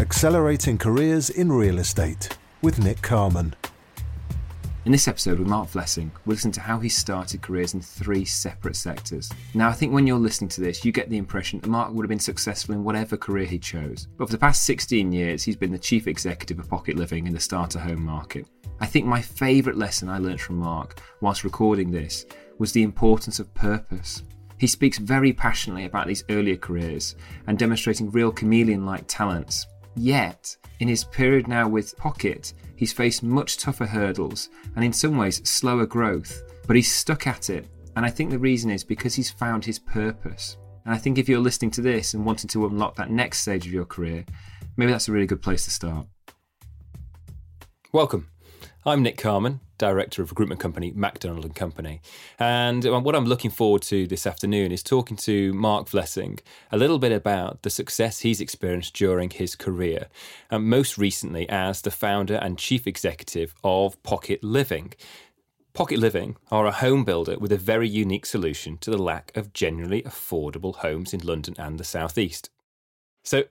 Accelerating Careers in Real Estate with Nick Carman. In this episode with Mark Vlessing, we'll listen to how he started careers in three separate sectors. Now, I think when you're listening to this, you get the impression that Mark would have been successful in whatever career he chose. But for the past 16 years, he's been the chief executive of Pocket Living in the starter home market. I think my favourite lesson I learned from Mark whilst recording this was the importance of purpose. He speaks very passionately about these earlier careers and demonstrating real chameleon like talents. Yet, in his period now with Pocket, he's faced much tougher hurdles and in some ways slower growth, but he's stuck at it. And I think the reason is because he's found his purpose. And I think if you're listening to this and wanting to unlock that next stage of your career, maybe that's a really good place to start. Welcome. I'm Nick Carman, director of recruitment company MacDonald and Company. And um, what I'm looking forward to this afternoon is talking to Mark Vlessing a little bit about the success he's experienced during his career, and most recently as the founder and chief executive of Pocket Living. Pocket Living are a home builder with a very unique solution to the lack of generally affordable homes in London and the Southeast. So,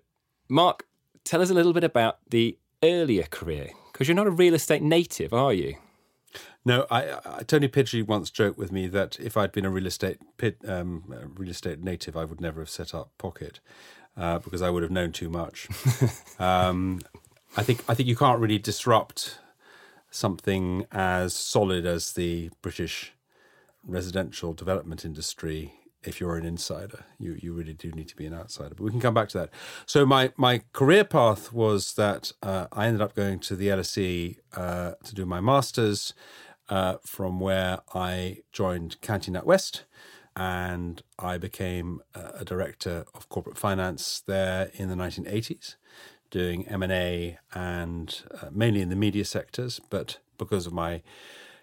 Mark, tell us a little bit about the earlier career because you're not a real estate native, are you? No, I, I, Tony Pidgley once joked with me that if I'd been a real estate um, real estate native, I would never have set up Pocket uh, because I would have known too much. um, I think I think you can't really disrupt something as solid as the British residential development industry if you're an insider. You you really do need to be an outsider. But we can come back to that. So my my career path was that uh, I ended up going to the LSE uh, to do my masters, uh, from where I joined County NatWest, and I became a director of corporate finance there in the 1980s, doing M and A and uh, mainly in the media sectors. But because of my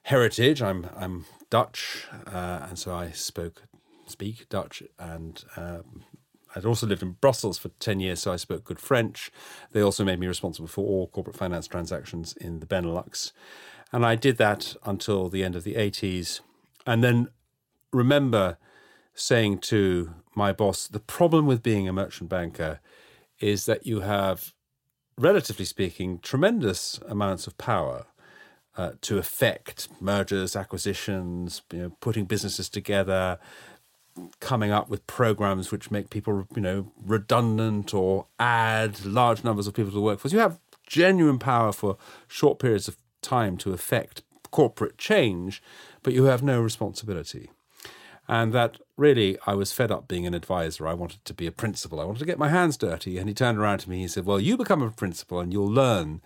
heritage, I'm I'm Dutch, uh, and so I spoke speak Dutch, and um, I'd also lived in Brussels for 10 years, so I spoke good French. They also made me responsible for all corporate finance transactions in the Benelux. And I did that until the end of the 80s. And then remember saying to my boss, the problem with being a merchant banker is that you have, relatively speaking, tremendous amounts of power. Uh, to affect mergers, acquisitions, you know, putting businesses together, coming up with programs which make people, you know, redundant or add large numbers of people to the workforce. You have genuine power for short periods of time to affect corporate change, but you have no responsibility. And that really, I was fed up being an advisor. I wanted to be a principal. I wanted to get my hands dirty. And he turned around to me. He said, Well, you become a principal and you'll learn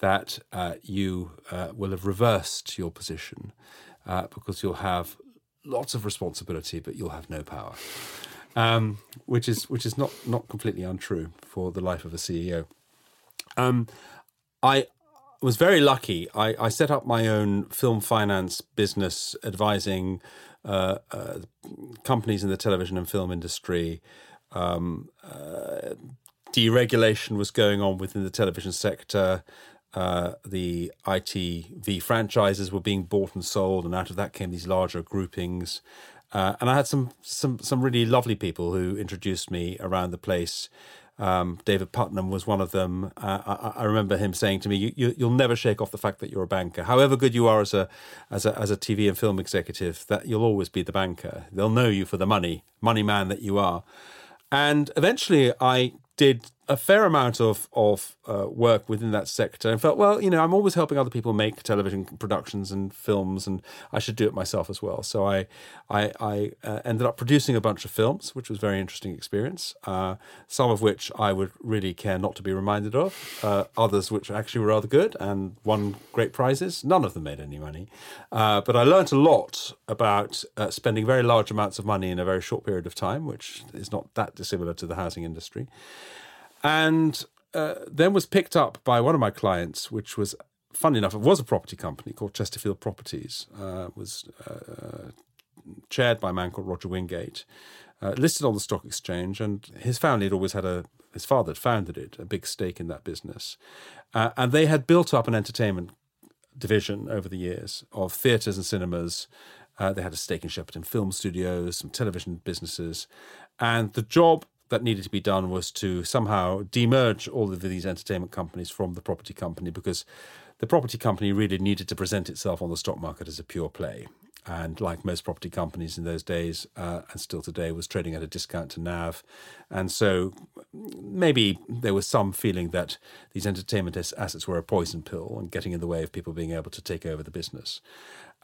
that uh, you uh, will have reversed your position uh, because you'll have lots of responsibility, but you'll have no power. Um, which is which is not not completely untrue for the life of a CEO. Um, I was very lucky. I, I, set up my own film finance business, advising uh, uh, companies in the television and film industry. Um, uh, deregulation was going on within the television sector. Uh, the ITV franchises were being bought and sold, and out of that came these larger groupings. Uh, and I had some some some really lovely people who introduced me around the place. Um, David Puttnam was one of them. Uh, I, I, remember him saying to me, you, will never shake off the fact that you're a banker. However good you are as a, as a as a TV and film executive, that you'll always be the banker. They'll know you for the money, money man that you are." And eventually, I did a fair amount of of uh, work within that sector and felt well you know i'm always helping other people make television productions and films and i should do it myself as well. So i i, I uh, ended up producing a bunch of films which was very interesting experience uh, some of which i would really care not to be reminded of uh, others which actually were rather good and won great prizes. None of them made any money uh, but i learned a lot about uh, spending very large amounts of money in a very short period of time which is not that dissimilar to the housing industry and uh, then was picked up by one of my clients, which was, funny enough, it was a property company called Chesterfield Properties. Uh, was uh, chaired by a man called Roger Wingate, uh, listed on the stock exchange, and his family had always had a. His father had founded it, a big stake in that business, uh, and they had built up an entertainment division over the years of theatres and cinemas. Uh, they had a stake in Shepperton Film Studios, some television businesses, and the job that needed to be done was to somehow demerge all of these entertainment companies from the property company because the property company really needed to present itself on the stock market as a pure play. And like most property companies in those days, uh, and still today, was trading at a discount to NAV. And so maybe there was some feeling that these entertainment assets were a poison pill and getting in the way of people being able to take over the business.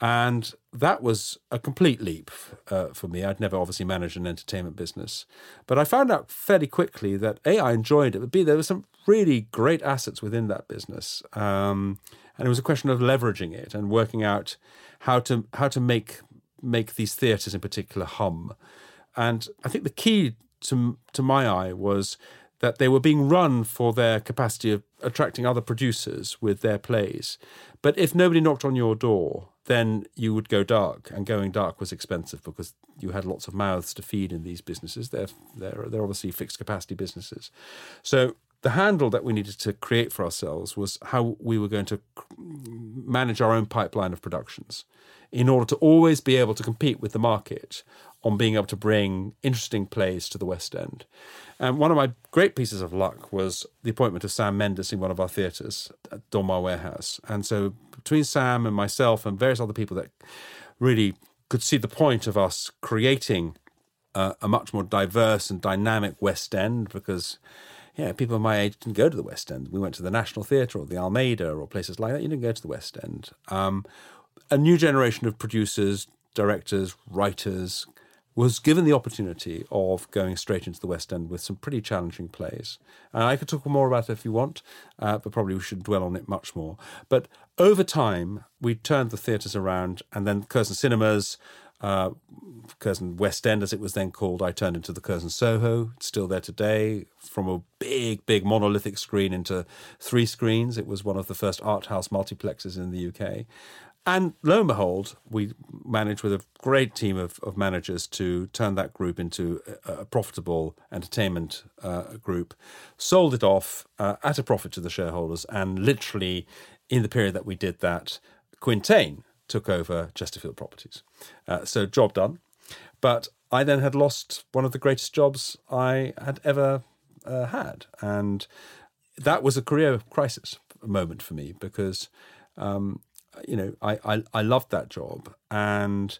And that was a complete leap uh, for me. I'd never obviously managed an entertainment business. But I found out fairly quickly that A, I enjoyed it, but B, there were some really great assets within that business. Um, and it was a question of leveraging it and working out how to how to make make these theatres in particular hum. And I think the key to to my eye was that they were being run for their capacity of attracting other producers with their plays. But if nobody knocked on your door, then you would go dark, and going dark was expensive because you had lots of mouths to feed in these businesses. They're they're they're obviously fixed capacity businesses. So the handle that we needed to create for ourselves was how we were going to manage our own pipeline of productions in order to always be able to compete with the market on being able to bring interesting plays to the West End. And one of my great pieces of luck was the appointment of Sam Mendes in one of our theatres at Donmar Warehouse. And so between Sam and myself and various other people that really could see the point of us creating uh, a much more diverse and dynamic West End because yeah, people my age didn't go to the West End. We went to the National Theatre or the Almeida or places like that. You didn't go to the West End. Um, a new generation of producers, directors, writers was given the opportunity of going straight into the West End with some pretty challenging plays. And I could talk more about it if you want, uh, but probably we should dwell on it much more. But over time, we turned the theatres around, and then Curzon Cinemas, uh, Curzon West End, as it was then called, I turned into the Curzon Soho. It's still there today. From a big, big monolithic screen into three screens. It was one of the first art house multiplexes in the UK. And lo and behold, we managed with a great team of, of managers to turn that group into a, a profitable entertainment uh, group, sold it off uh, at a profit to the shareholders, and literally in the period that we did that, Quintain took over Chesterfield Properties. Uh, so, job done. But I then had lost one of the greatest jobs I had ever uh, had. And that was a career crisis moment for me because um, you know, I, I, I loved that job. And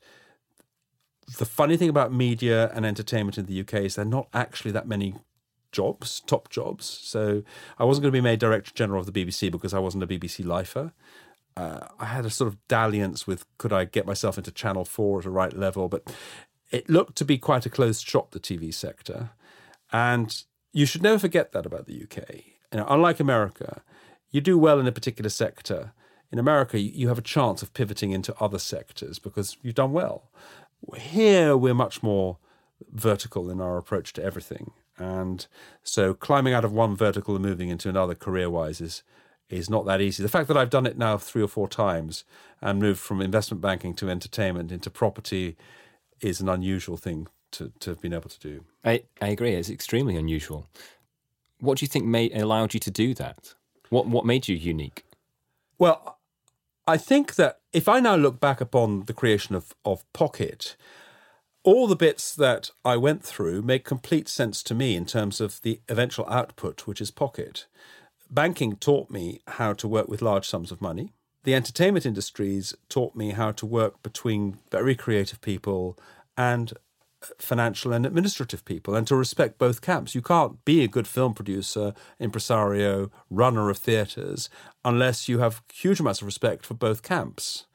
the funny thing about media and entertainment in the UK is there are not actually that many jobs, top jobs. So I wasn't going to be made director general of the BBC because I wasn't a BBC lifer. Uh, I had a sort of dalliance with could I get myself into Channel 4 at a right level, but it looked to be quite a closed shop, the TV sector. And you should never forget that about the UK. You know, unlike America, you do well in a particular sector in America, you have a chance of pivoting into other sectors because you've done well. Here, we're much more vertical in our approach to everything. And so climbing out of one vertical and moving into another career wise is, is not that easy. The fact that I've done it now three or four times and moved from investment banking to entertainment into property is an unusual thing to, to have been able to do. I, I agree. It's extremely unusual. What do you think made, allowed you to do that? What, what made you unique? Well, I think that if I now look back upon the creation of, of Pocket, all the bits that I went through make complete sense to me in terms of the eventual output, which is Pocket. Banking taught me how to work with large sums of money. The entertainment industries taught me how to work between very creative people and financial and administrative people and to respect both camps. You can't be a good film producer, impresario, runner of theatres unless you have huge amounts of respect for both camps.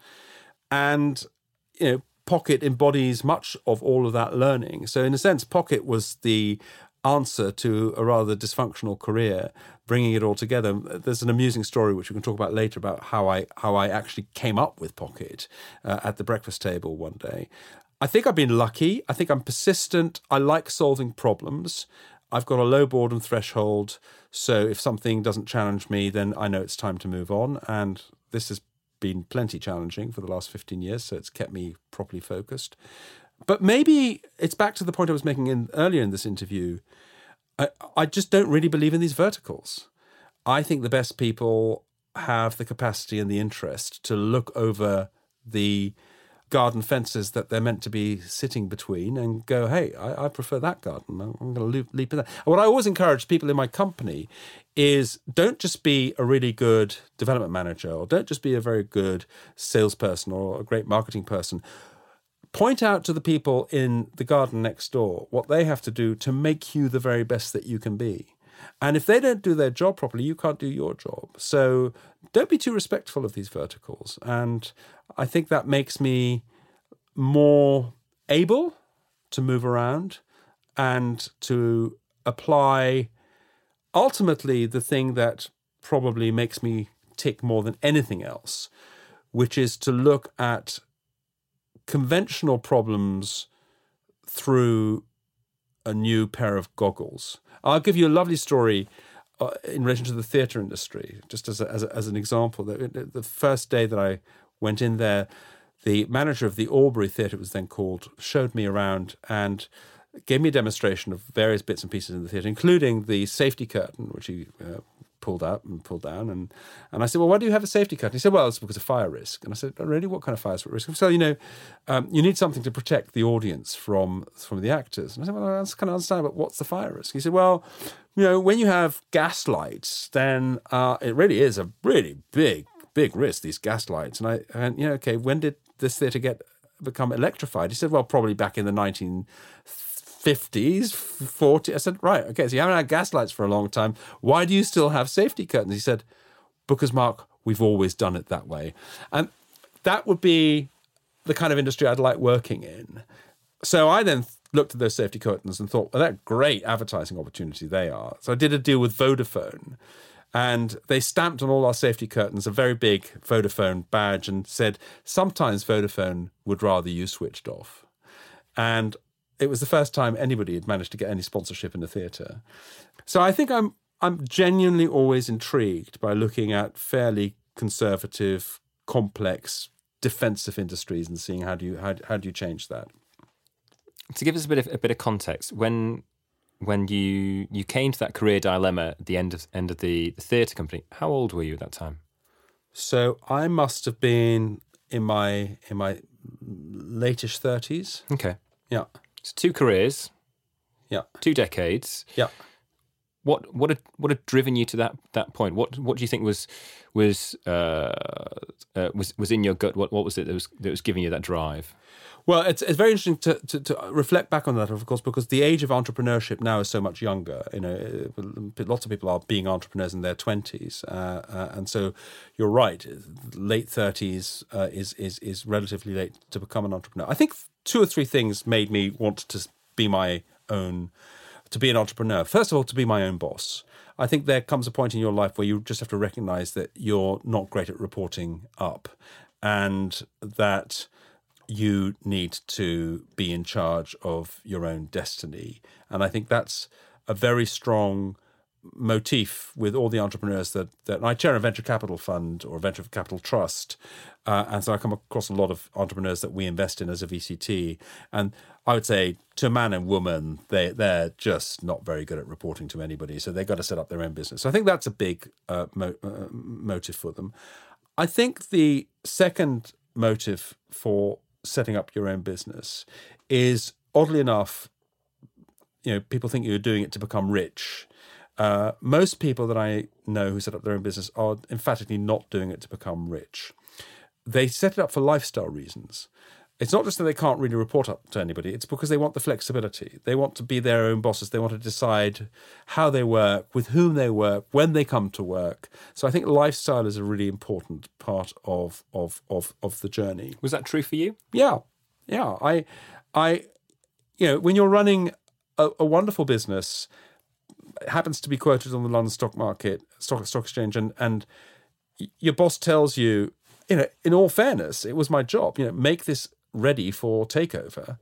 And, you know, Pocket embodies much of all of that learning. So, in a sense, Pocket was the answer to a rather dysfunctional career, bringing it all together. There's an amusing story which we can talk about later about how I how I actually came up with Pocket uh, at the breakfast table one day. I think I've been lucky. I think I'm persistent. I like solving problems. I've got a low boredom threshold. So if something doesn't challenge me, then I know it's time to move on. And this has been plenty challenging for the last 15 years. So it's kept me properly focused. But maybe it's back to the point I was making in, earlier in this interview. I, I just don't really believe in these verticals. I think the best people have the capacity and the interest to look over the garden fences that they're meant to be sitting between and go, hey, I, I prefer that garden. I'm, going to leap, leap in that. And what I always encourage people in my company is don't just be a really good development manager or don't just be a very good salesperson or a great marketing person. Point out to the people in the garden next door what they have to do to make you the very best that you can be. And if they don't do their job properly, you can't do your job. So don't be too respectful of these verticals. And I think that makes me more able to move around and to apply ultimately the thing that probably makes me tick more than anything else, which is to look at conventional problems through a new pair of goggles. I'll give you a lovely story uh, in relation to the theatre industry, just as, a, as, a, as, an example. The, the first day that I went in there, the manager of the Albery Theatre, was then called, showed me around and gave me a demonstration of various bits and pieces in the theatre, including the safety curtain, which he uh, pulled up and pulled down. And, and I said, Well, why do you have a safety curtain? He said, Well, it's because of fire risk. And I said, oh, Really? What kind of fire risk? So, you know, um, you need something to protect the audience from, from the actors. And I said, Well, that's kind of understandable. But what's the fire risk? He said, Well, you know, when you have gas lights, then uh, it really is a really big, big risk, these gas lights. And I, and, you know, okay, when did this theatre get become electrified? He said, Well, probably back in the 19- 50s, 40. I said, right, okay, so you haven't had gas lights for a long time. Why do you still have safety curtains? He said, because, Mark, we've always done it that way. And that would be the kind of industry I'd like working in. So I then looked at those safety curtains and thought, well, that great advertising opportunity they are. So I did a deal with Vodafone and they stamped on all our safety curtains a very big Vodafone badge and said sometimes Vodafone would rather you switched off. And it was the first time anybody had managed to get any sponsorship in the theatre. So I think I'm I'm genuinely always intrigued by looking at fairly conservative, complex, defensive industries and seeing how do you how, how do you change that. To give us a bit of a bit of context, when when you you came to that career dilemma at the end of end of the, the theatre company, how old were you at that time? So I must have been in my in my latish thirties. Okay. Yeah. So two careers. Yeah. Two decades. Yeah. What what had what had driven you to that that point? What what do you think was was uh, uh, was was in your gut? What what was it that was that was giving you that drive? Well, it's, it's very interesting to, to, to, reflect back on that, of course, because the age of entrepreneurship now is so much younger. You know, uh, lots of people are being entrepreneurs in their twenties, uh, uh, and so you're right. Late thirties uh, is is is relatively late to become an entrepreneur. I think two or three things made me want to be my own, to be an entrepreneur. First of all, to be my own boss. I think there comes a point in your life where you just have to recognize that you're not great at reporting up and that you need to be in charge of your own destiny. And I think that's a very strong motif with all the entrepreneurs that, that I chair a venture capital fund or venture capital trust. Uh, and so I come across a lot of entrepreneurs that we invest in as a VCT. And I would say to a man and woman, they, they're just not very good at reporting to anybody. So they've got to set up their own business. So I think that's a big uh, mo- uh, motive for them. I think the second motive for setting up your own business is oddly enough, you know, people think you're doing it to become rich. Uh, most people that I know who set up their own business are emphatically not doing it to become rich. They set it up for lifestyle reasons. It's not just that they can't really report up to anybody, it's because they want the flexibility. They want to be their own bosses. They want to decide how they work, with whom they work, when they come to work. So I think lifestyle is a really important part of of of, of the journey. Was that true for you? Yeah. Yeah. I I you know, when you're running a, a wonderful business, happens to be quoted on the London stock market, stock stock exchange, and and your boss tells you, you know, in all fairness, it was my job, you know, make this ready for takeover.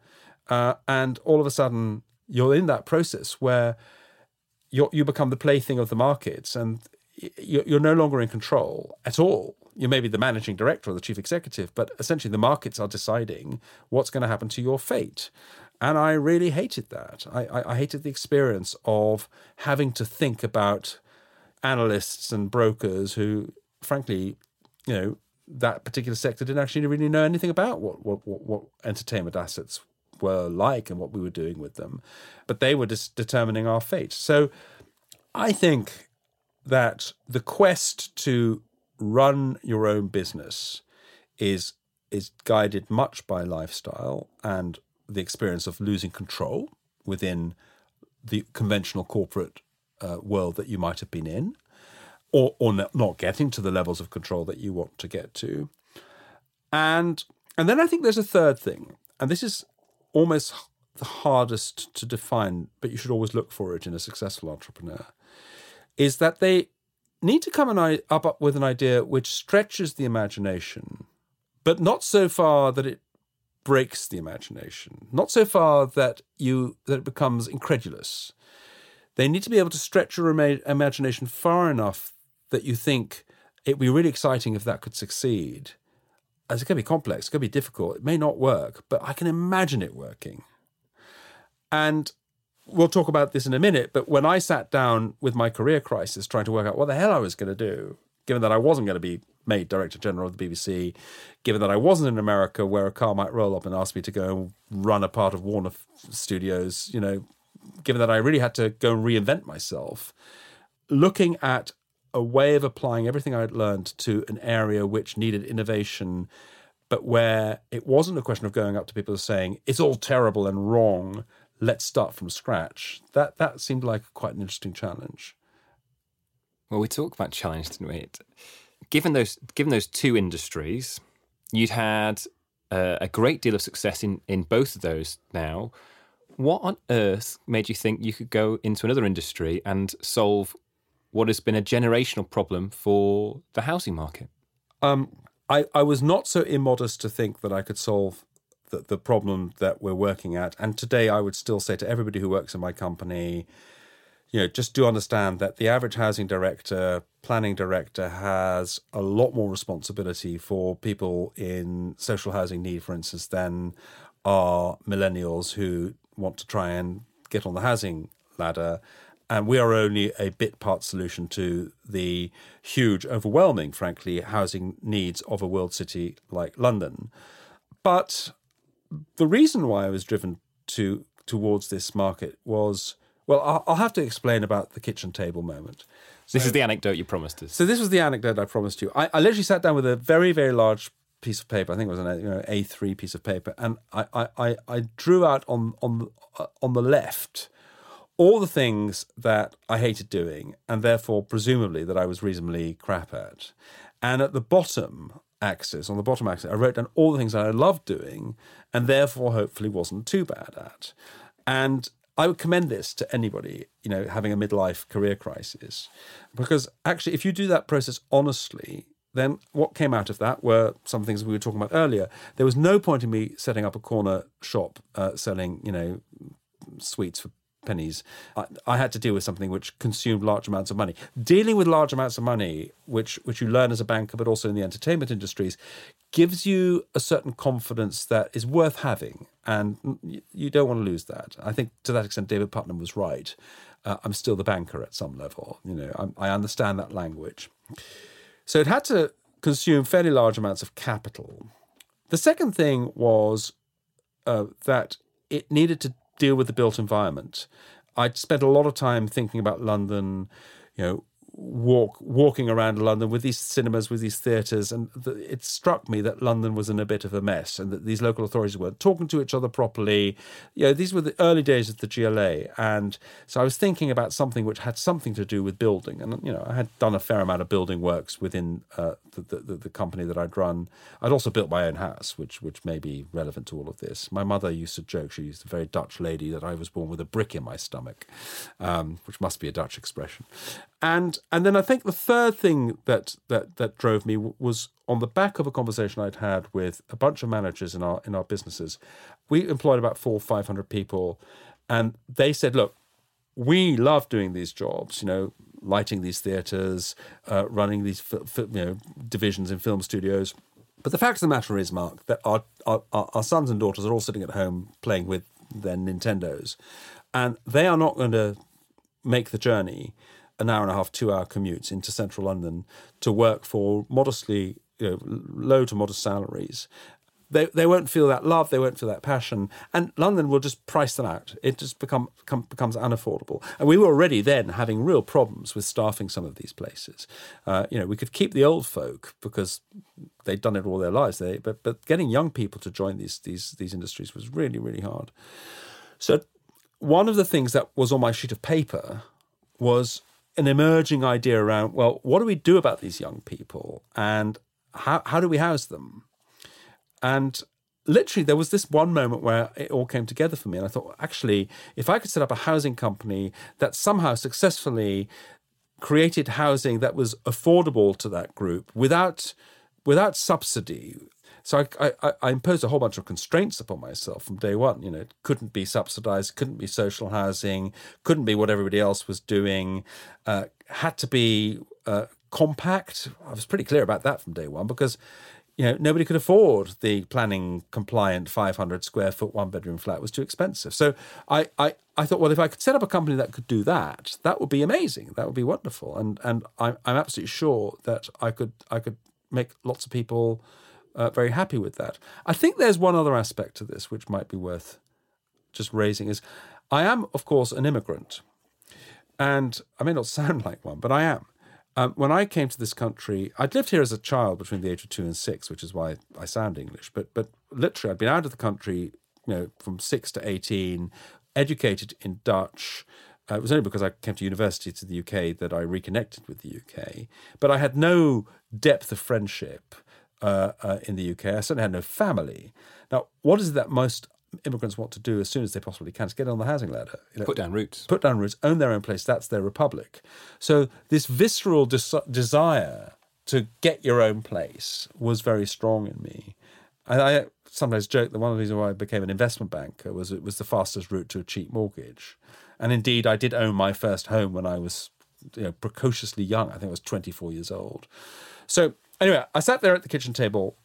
Uh, and all of a sudden, you're in that process where you you become the plaything of the markets and you're no longer in control at all. You may be the managing director or the chief executive, but essentially the markets are deciding what's going to happen to your fate. And I really hated that. I, I, I hated the experience of having to think about analysts and brokers who, frankly, you know, that particular sector didn't actually really know anything about what what, what, what entertainment assets were like and what we were doing with them, but they were just determining our fate. So I think that the quest to run your own business is is guided much by lifestyle and the experience of losing control within the conventional corporate uh, world that you might have been in, or or not getting to the levels of control that you want to get to, and and then I think there's a third thing, and this is almost the hardest to define, but you should always look for it in a successful entrepreneur, is that they need to come up with an idea which stretches the imagination, but not so far that it breaks the imagination, not so far that you that it becomes incredulous. They need to be able to stretch your imagination far enough that you think it'd be really exciting if that could succeed. As it's going to be complex, it's going to be difficult. It may not work, but I can imagine it working. And we'll talk about this in a minute. But when I sat down with my career crisis, trying to work out what the hell I was going to do, given that I wasn't going to be made Director General of the BBC, given that I wasn't in America where a car might roll up and ask me to go and run a part of Warner Studios, you know, given that I really had to go and reinvent myself, looking at a way of applying everything I'd learned to an area which needed innovation, but where it wasn't a question of going up to people saying, it's all terrible and wrong, let's start from scratch. That that seemed like quite an interesting challenge. Well, we talked about challenge, didn't we? Given those given those two industries, you'd had uh, a great deal of success in in both of those now. What on earth made you think you could go into another industry and solve what has been a generational problem for the housing market? Um, I, I was not so immodest to think that I could solve the problem that we're working at. And today, I would still say to everybody who works in my company, you know, just do understand that the average housing director, planning director has a lot more responsibility for people in social housing need, for instance, than are millennials who want to try and get on the housing ladder. And we are only a bit part solution to the huge, overwhelming, frankly, housing needs of a world city like London. But the reason why I was driven to towards this market was well, I'll, I'll have to explain about the kitchen table moment. So, this is the anecdote you promised us. So this was the anecdote I promised you. I, I literally sat down with a very, very large piece of paper. I think it was an you know, A3 piece of paper, and I, I, I drew out on on uh, on the left all the things that I hated doing, and therefore presumably that I was reasonably crap at, and at the bottom axis, on the bottom axis, I wrote down all the things that I loved doing, and therefore hopefully wasn't too bad at, and I would commend this to anybody, you know, having a midlife career crisis, because actually, if you do that process honestly, then what came out of that were some things we were talking about earlier. There was no point in me setting up a corner shop uh, selling, you know, sweets for pennies. I, I, had to deal with something which consumed large amounts of money. Dealing with large amounts of money, which which you learn as a banker, but also in the entertainment industries, gives you a certain confidence that is worth having, and you don't want to lose that. I think to that extent, David Puttnam was right. Uh, I'm still the banker at some level. You know, I'm, I understand that language. So it had to consume fairly large amounts of capital. The second thing was uh, that it needed to deal with the built environment. I'd spent a lot of time thinking about London, you know, walk walking around London with these cinemas, with these theatres, and it struck me that London was in a bit of a mess, and that these local authorities weren't talking to each other properly. You know, these were the early days of the GLA, and so I was thinking about something which had something to do with building, and you know, I had done a fair amount of building works within uh, the, the, the company that I'd run. I'd also built my own house, which which may be relevant to all of this. My mother used to joke; she a very Dutch lady that I was born with a brick in my stomach, um, which must be a Dutch expression, and and then I think the third thing that that that drove me was on the back of a conversation I'd had with a bunch of managers in our in our businesses. We employed about four five hundred people, and they said, "Look, we love doing these jobs. You know, lighting these theaters, uh, running these you know divisions in film studios." But the fact of the matter is, Mark, that our, our, our sons and daughters are all sitting at home playing with their Nintendos, and they are not going to make the journey an hour and a half, two hour commutes into central London to work for modestly you know, low to modest salaries, they, they won't feel that love, they won't feel that passion, and London will just price them out. It just become, come, becomes unaffordable. And we were already then having real problems with staffing some of these places. Uh, you know, we could keep the old folk because they'd done it all their lives, they, but but getting young people to join these these these industries was really really hard. So one of the things that was on my sheet of paper was an emerging idea around well, what do we do about these young people and how how do we house them? And literally, there was this one moment where it all came together for me. And I thought, actually, if I could set up a housing company that somehow successfully created housing that was affordable to that group without without subsidy. So I, I, I, imposed a whole bunch of constraints upon myself from day one. You know, it couldn't be subsidized, couldn't be social housing, couldn't be what everybody else was doing, uh, had to be uh, compact. I was pretty clear about that from day one because you know, nobody could afford the planning compliant 500 square foot one bedroom flat. It was too expensive. So I, I, I thought, well, if I could set up a company that could do that, that would be amazing. That would be wonderful. And, and I'm, I'm absolutely sure that I could, I could make lots of people uh, very happy with that. I think there's one other aspect to this which might be worth just raising is I am, of course, an immigrant. And I may not sound like one, but I am. Um, when I came to this country, I'd lived here as a child between the age of two and six, which is why I sound English. But but literally, I'd been out of the country, you know, from six to eighteen, educated in Dutch. Uh, it was only because I came to university to the UK that I reconnected with the UK. But I had no depth of friendship uh, uh, in the UK. I certainly had no family. Now, what is it that most immigrants want to do as soon as they possibly can to get on the housing ladder. You know, put down roots. Put down roots, own their own place. That's their republic. So this visceral des- desire to get your own place was very strong in me. And I sometimes joke that one of the reasons why I became an investment banker was it was the fastest route to a cheap mortgage. And indeed, I did own my first home when I was you know, precociously young. I think I was 24 years old. So anyway, I sat there at the kitchen table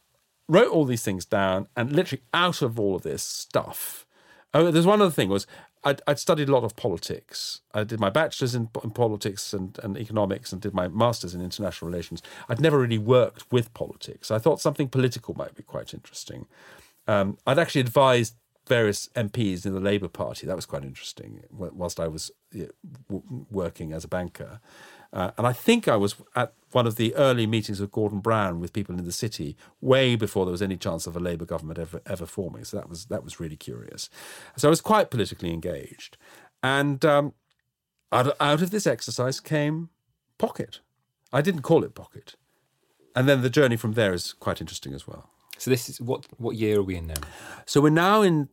wrote all these things down, and literally out of all of this stuff, oh, there's one other thing was I'd, I'd, studied a lot of politics. I did my bachelor's in, in, politics and, and economics and did my master's in international relations. I'd never really worked with politics. I thought something political might be quite interesting. Um, I'd actually advised various MPs in the Labour Party. That was quite interesting whilst I was working as a banker. Uh, and I think I was at one of the early meetings of Gordon Brown with people in the city, way before there was any chance of a Labour government ever ever forming. So that was that was really curious. So I was quite politically engaged, and um, out, out of this exercise came Pocket. I didn't call it Pocket, and then the journey from there is quite interesting as well. So this is what what year are we in now? So we're now in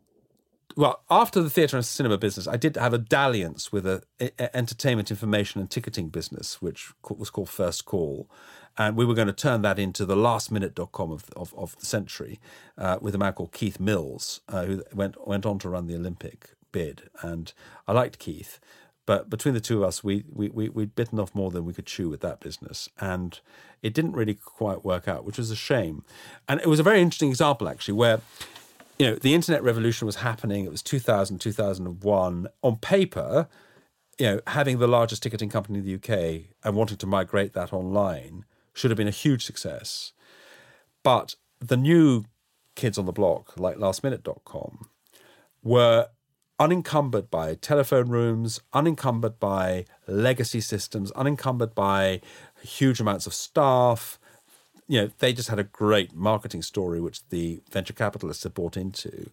well, after the theatre and cinema business, I did have a dalliance with a, a, entertainment information and ticketing business, which was called First Call. And we were going to turn that into the lastminute.com of, of, of the century uh, with a man called Keith Mills, uh, who went, went on to run the Olympic bid. And I liked Keith. But between the two of us, we, we, we, we'd bitten off more than we could chew with that business. And it didn't really quite work out, which was a shame. And it was a very interesting example, actually, where you know, the internet revolution was happening. It was 2000, 2001. On paper, you know, having the largest ticketing company in the UK and wanting to migrate that online should have been a huge success. But the new kids on the block, like lastminute.com, were unencumbered by telephone rooms, unencumbered by legacy systems, unencumbered by huge amounts of staff, you know, they just had a great marketing story, which the venture capitalists had bought into.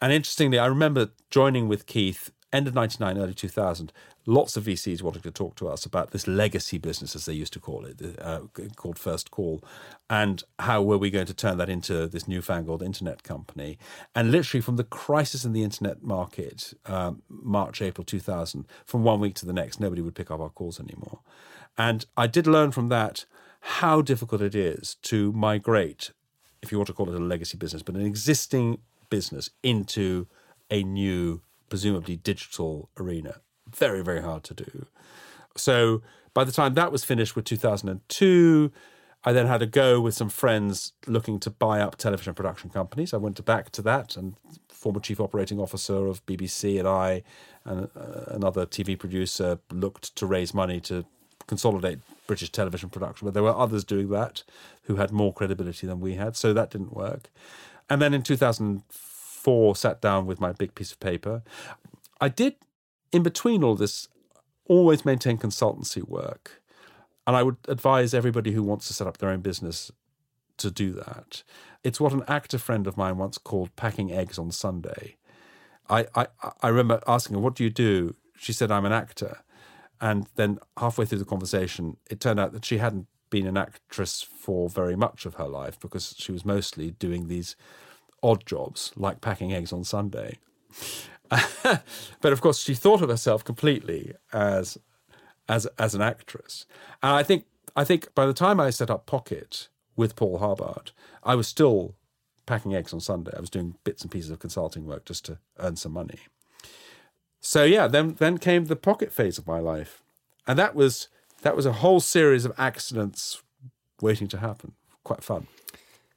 And interestingly, I remember joining with Keith end of 99, early 2000, lots of VCs wanted to talk to us about this legacy business, as they used to call it, uh, called First Call, and how were we going to turn that into this newfangled internet company. And literally from the crisis in the internet market, um, March, April 2000, from one week to the next, nobody would pick up our calls anymore. And I did learn from that how difficult it is to migrate, if you want to call it a legacy business, but an existing business into a new, presumably digital arena. Very, very hard to do. So by the time that was finished with 2002, I then had a go with some friends looking to buy up television production companies. I went back to that, and former chief operating officer of BBC and I and uh, another TV producer looked to raise money to consolidate British television production, but there were others doing that who had more credibility than we had, so that didn't work. And then in 2004, sat down with my big piece of paper. I did, in between all this, always maintain consultancy work. And I would advise everybody who wants to set up their own business to do that. It's what an actor friend of mine once called packing eggs on Sunday. I, I, I remember asking her, What do you do? She said, I'm an actor. And then halfway through the conversation, it turned out that she hadn't been an actress for very much of her life because she was mostly doing these odd jobs like packing eggs on Sunday. but of course, she thought of herself completely as as as an actress. And I think I think by the time I set up Pocket with Paul Harbard, I was still packing eggs on Sunday. I was doing bits and pieces of consulting work just to earn some money. So yeah, then then came the Pocket phase of my life, and that was that was a whole series of accidents waiting to happen. Quite fun.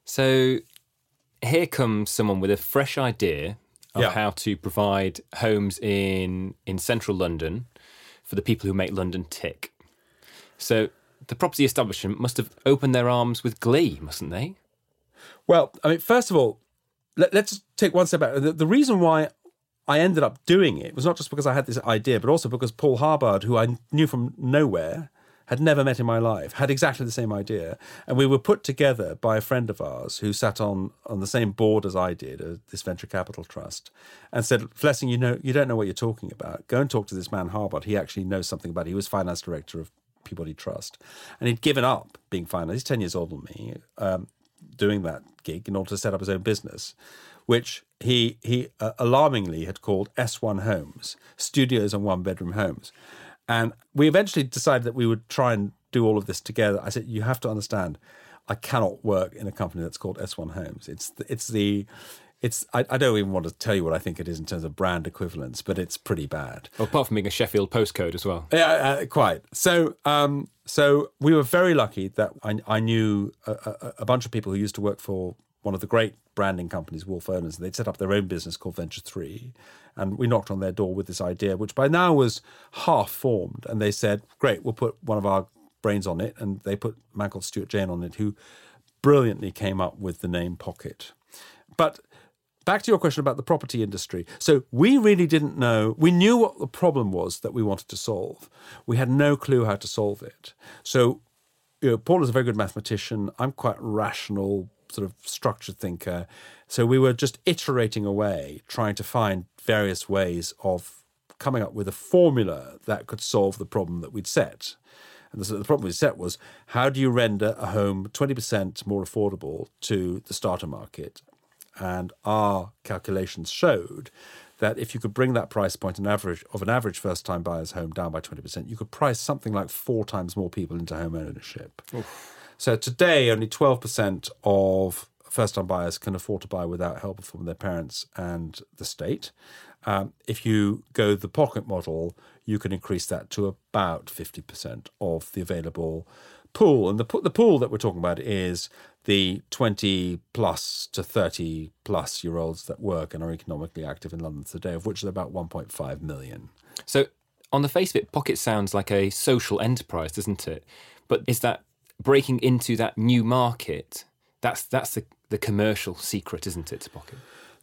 So here comes someone with a fresh idea of Yeah. how to provide homes in in central London for the people who make London tick. So the property establishment must have opened their arms with glee, mustn't they? Well, I mean, first of all, let, us take one step back. The, the reason why I ended up doing it was not just because I had this idea, but also because Paul Harbard, who I knew from nowhere, had never met in my life, had exactly the same idea, and we were put together by a friend of ours who sat on on the same board as I did, uh, this venture capital trust, and said, "Vlessing, you know, you don't know what you're talking about. Go and talk to this man Harbard. He actually knows something about it. He was finance director of Peabody Trust, and he'd given up being finance. He's ten years older than me, um, doing that gig in order to set up his own business." Which he he uh, alarmingly had called S1 Homes, studios and one bedroom homes. And we eventually decided that we would try and do all of this together. I said, you have to understand, I cannot work in a company that's called S1 Homes. It's the, it's the it's I, I don't even want to tell you what I think it is in terms of brand equivalence, but it's pretty bad. Well, apart from being a Sheffield postcode as well. Yeah, uh, quite. So, um, so we were very lucky that I, I knew a, a, a bunch of people who used to work for one of the great branding companies, Wolff Olins. And they'd set up their own business called Venture Three, and we knocked on their door with this idea, which by now was half formed. And they said, "Great, we'll put one of our brains on it," and they put a man called Stuart Jane on it, who brilliantly came up with the name Pocket. But back to your question about the property industry. So we really didn't know. We knew what the problem was that we wanted to solve. We had no clue how to solve it. So you know, Paul is a very good mathematician. I'm quite rational, sort of structured thinker. So we were just iterating away, trying to find various ways of coming up with a formula that could solve the problem that we'd set. And the, the problem we set was how do you render a home 20% more affordable to the starter market? And our calculations showed that if you could bring that price point an average of an average first time buyer's home down by 20%, you could price something like four times more people into home ownership. So today, only 12% of first time buyers can afford to buy without help from their parents and the state. Um, if you go the pocket model, you can increase that to about 50% of the available pool. And the, the pool that we're talking about is the 20 plus to 30 plus year olds that work and are economically active in London today, of which there are about 1.5 million. So, on the face of it, Pocket sounds like a social enterprise, doesn't it? But is that breaking into that new market? That's that's the, the commercial secret, isn't it, to Pocket?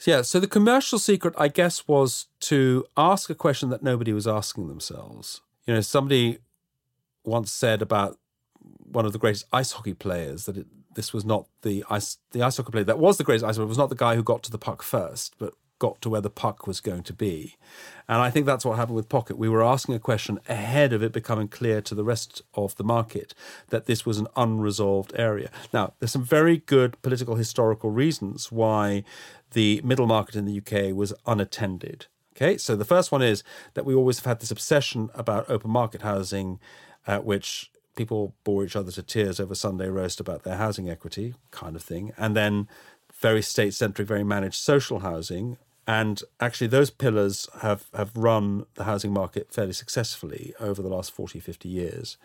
Yeah, so the commercial secret, I guess, was to ask a question that nobody was asking themselves. You know, somebody once said about one of the greatest ice hockey players that it, this was not the ice the ice hockey player that was the greatest ice hockey was not the guy who got to the puck first, but got to where the puck was going to be. And I think that's what happened with Pocket. We were asking a question ahead of it becoming clear to the rest of the market that this was an unresolved area. Now, there's some very good political historical reasons why the middle market in the UK was unattended. Okay, so the first one is that we always have had this obsession about open market housing, uh, which people bore each other to tears over Sunday roast about their housing equity kind of thing, and then very state centric, very managed social housing. And actually, those pillars have, have run the housing market fairly successfully over the last 40, 50 years.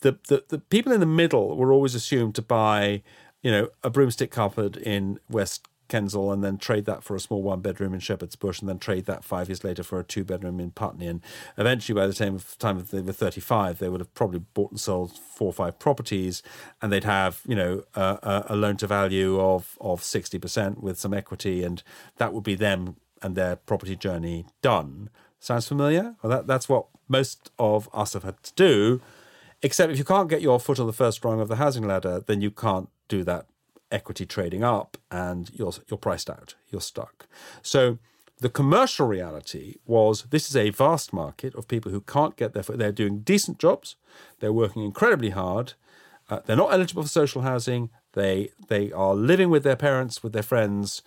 The, the, the people in the middle were always assumed to buy, you know, a broomstick cupboard in West Kensal and then trade that for a small one bedroom in Shepherd's Bush and then trade that five years later for a two bedroom in Putney. And eventually, by the time time they were 35, they would have probably bought and sold four or five properties and they'd have, you know, a, a loan to value of, of 60% with some equity. And that would be them and their property journey done. Sounds familiar? Well, that, that's what most of us have had to do. Except if you can't get your foot on the first rung of the housing ladder, then you can't do that equity trading up and you're, you're priced out, you're stuck. So the commercial reality was this is a vast market of people who can't get their foot. They're doing decent jobs, they're working incredibly hard, uh, they're not eligible for social housing, they, they are living with their parents, with their friends.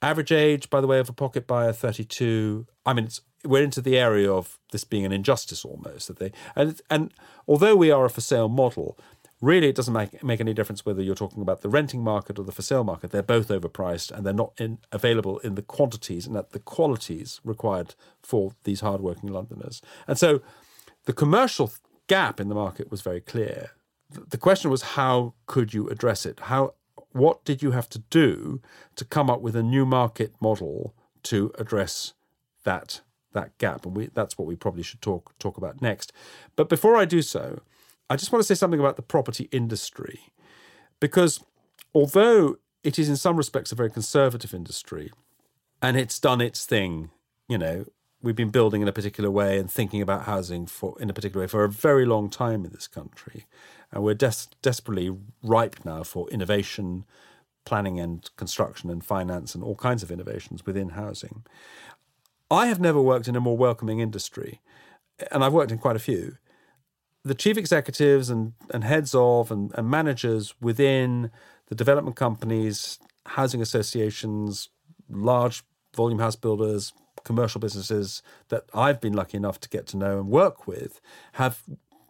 Average age, by the way, of a pocket buyer, 32. I mean, we're into the area of this being an injustice almost that they and and although we are a for sale model, really it doesn't make make any difference whether you're talking about the renting market or the for sale market. They're both overpriced and they're not in, available in the quantities and at the qualities required for these hardworking Londoners. And so the commercial gap in the market was very clear. The question was how could you address it? How what did you have to do to come up with a new market model to address that that gap? And we, that's what we probably should talk talk about next. But before I do so, I just want to say something about the property industry, because although it is in some respects a very conservative industry, and it's done its thing, you know, we've been building in a particular way and thinking about housing for in a particular way for a very long time in this country, and we're des- desperately ripe now for innovation, planning and construction and finance and all kinds of innovations within housing. I have never worked in a more welcoming industry, and I've worked in quite a few the chief executives and, and heads of and, and managers within the development companies, housing associations, large volume house builders, commercial businesses that I've been lucky enough to get to know and work with have,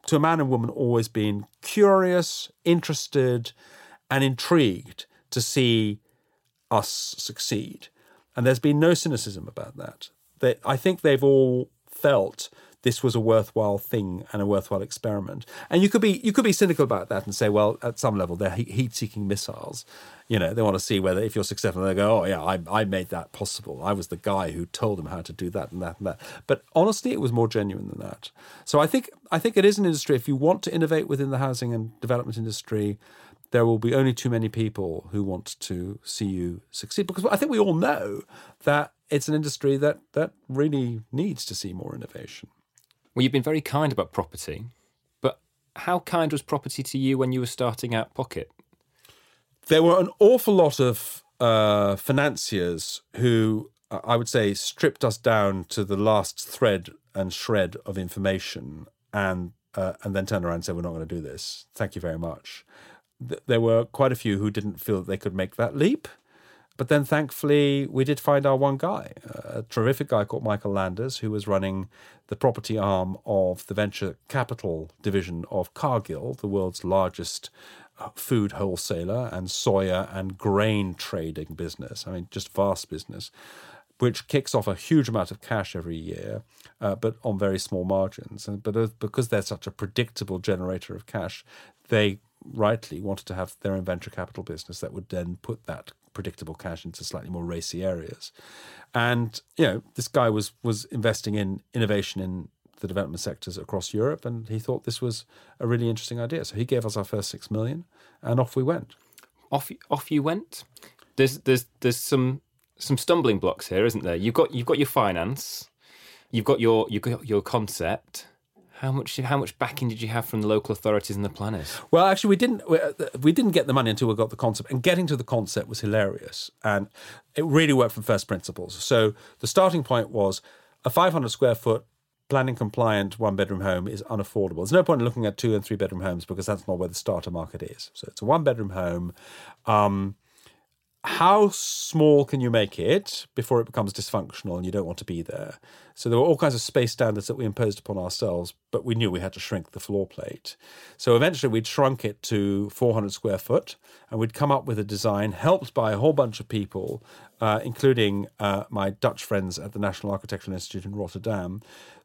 to a man and woman, always been curious, interested, and intrigued to see us succeed. And there's been no cynicism about that. They, I think they've all felt this was a worthwhile thing and a worthwhile experiment. And you could be you could be cynical about that and say, well, at some level, they're heat-seeking missiles. You know, they want to see whether if you're successful, they go, oh yeah, I, I made that possible. I was the guy who told them how to do that and that and that. But honestly, it was more genuine than that. So I think I think it is an industry. If you want to innovate within the housing and development industry, there will be only too many people who want to see you succeed because I think we all know that it's an industry that that really needs to see more innovation. Well, you've been very kind about property, but how kind was property to you when you were starting out Pocket? There were an awful lot of uh, financiers who I would say stripped us down to the last thread and shred of information and uh, and then turned around and said, We're not going to do this. Thank you very much. Th- there were quite a few who didn't feel that they could make that leap. But then thankfully, we did find our one guy, a terrific guy called Michael Landers, who was running the property arm of the venture capital division of Cargill, the world's largest uh, food wholesaler and soya and grain trading business. I mean, just vast business, which kicks off a huge amount of cash every year, uh, but on very small margins. And but uh, because they're such a predictable generator of cash, they rightly wanted to have their own venture capital business that would then put that predictable cash into slightly more racy areas. And you know, this guy was was investing in innovation in the development sectors across Europe, and he thought this was a really interesting idea. So he gave us our first six million, and off we went. Off off you went. There's there's there's some some stumbling blocks here, isn't there? You've got you've got your finance, you've got your you've got your concept, how much? How much backing did you have from the local authorities and the planners? Well, actually, we didn't. We didn't get the money until we got the concept, and getting to the concept was hilarious, and it really worked from first principles. So the starting point was a 500 square foot planning compliant one bedroom home is unaffordable. There's no point in looking at two and three bedroom homes because that's not where the starter market is. So it's a one bedroom home. Um, how small can you make it before it becomes dysfunctional and you don't want to be there? So there were all kinds of space standards that we imposed upon ourselves, but we knew we had to shrink the floor plate. So eventually we'd shrunk it to 400 square foot and we'd come up with a design helped by a whole bunch of people, uh, including uh, my Dutch friends at the National Architectural Institute in Rotterdam,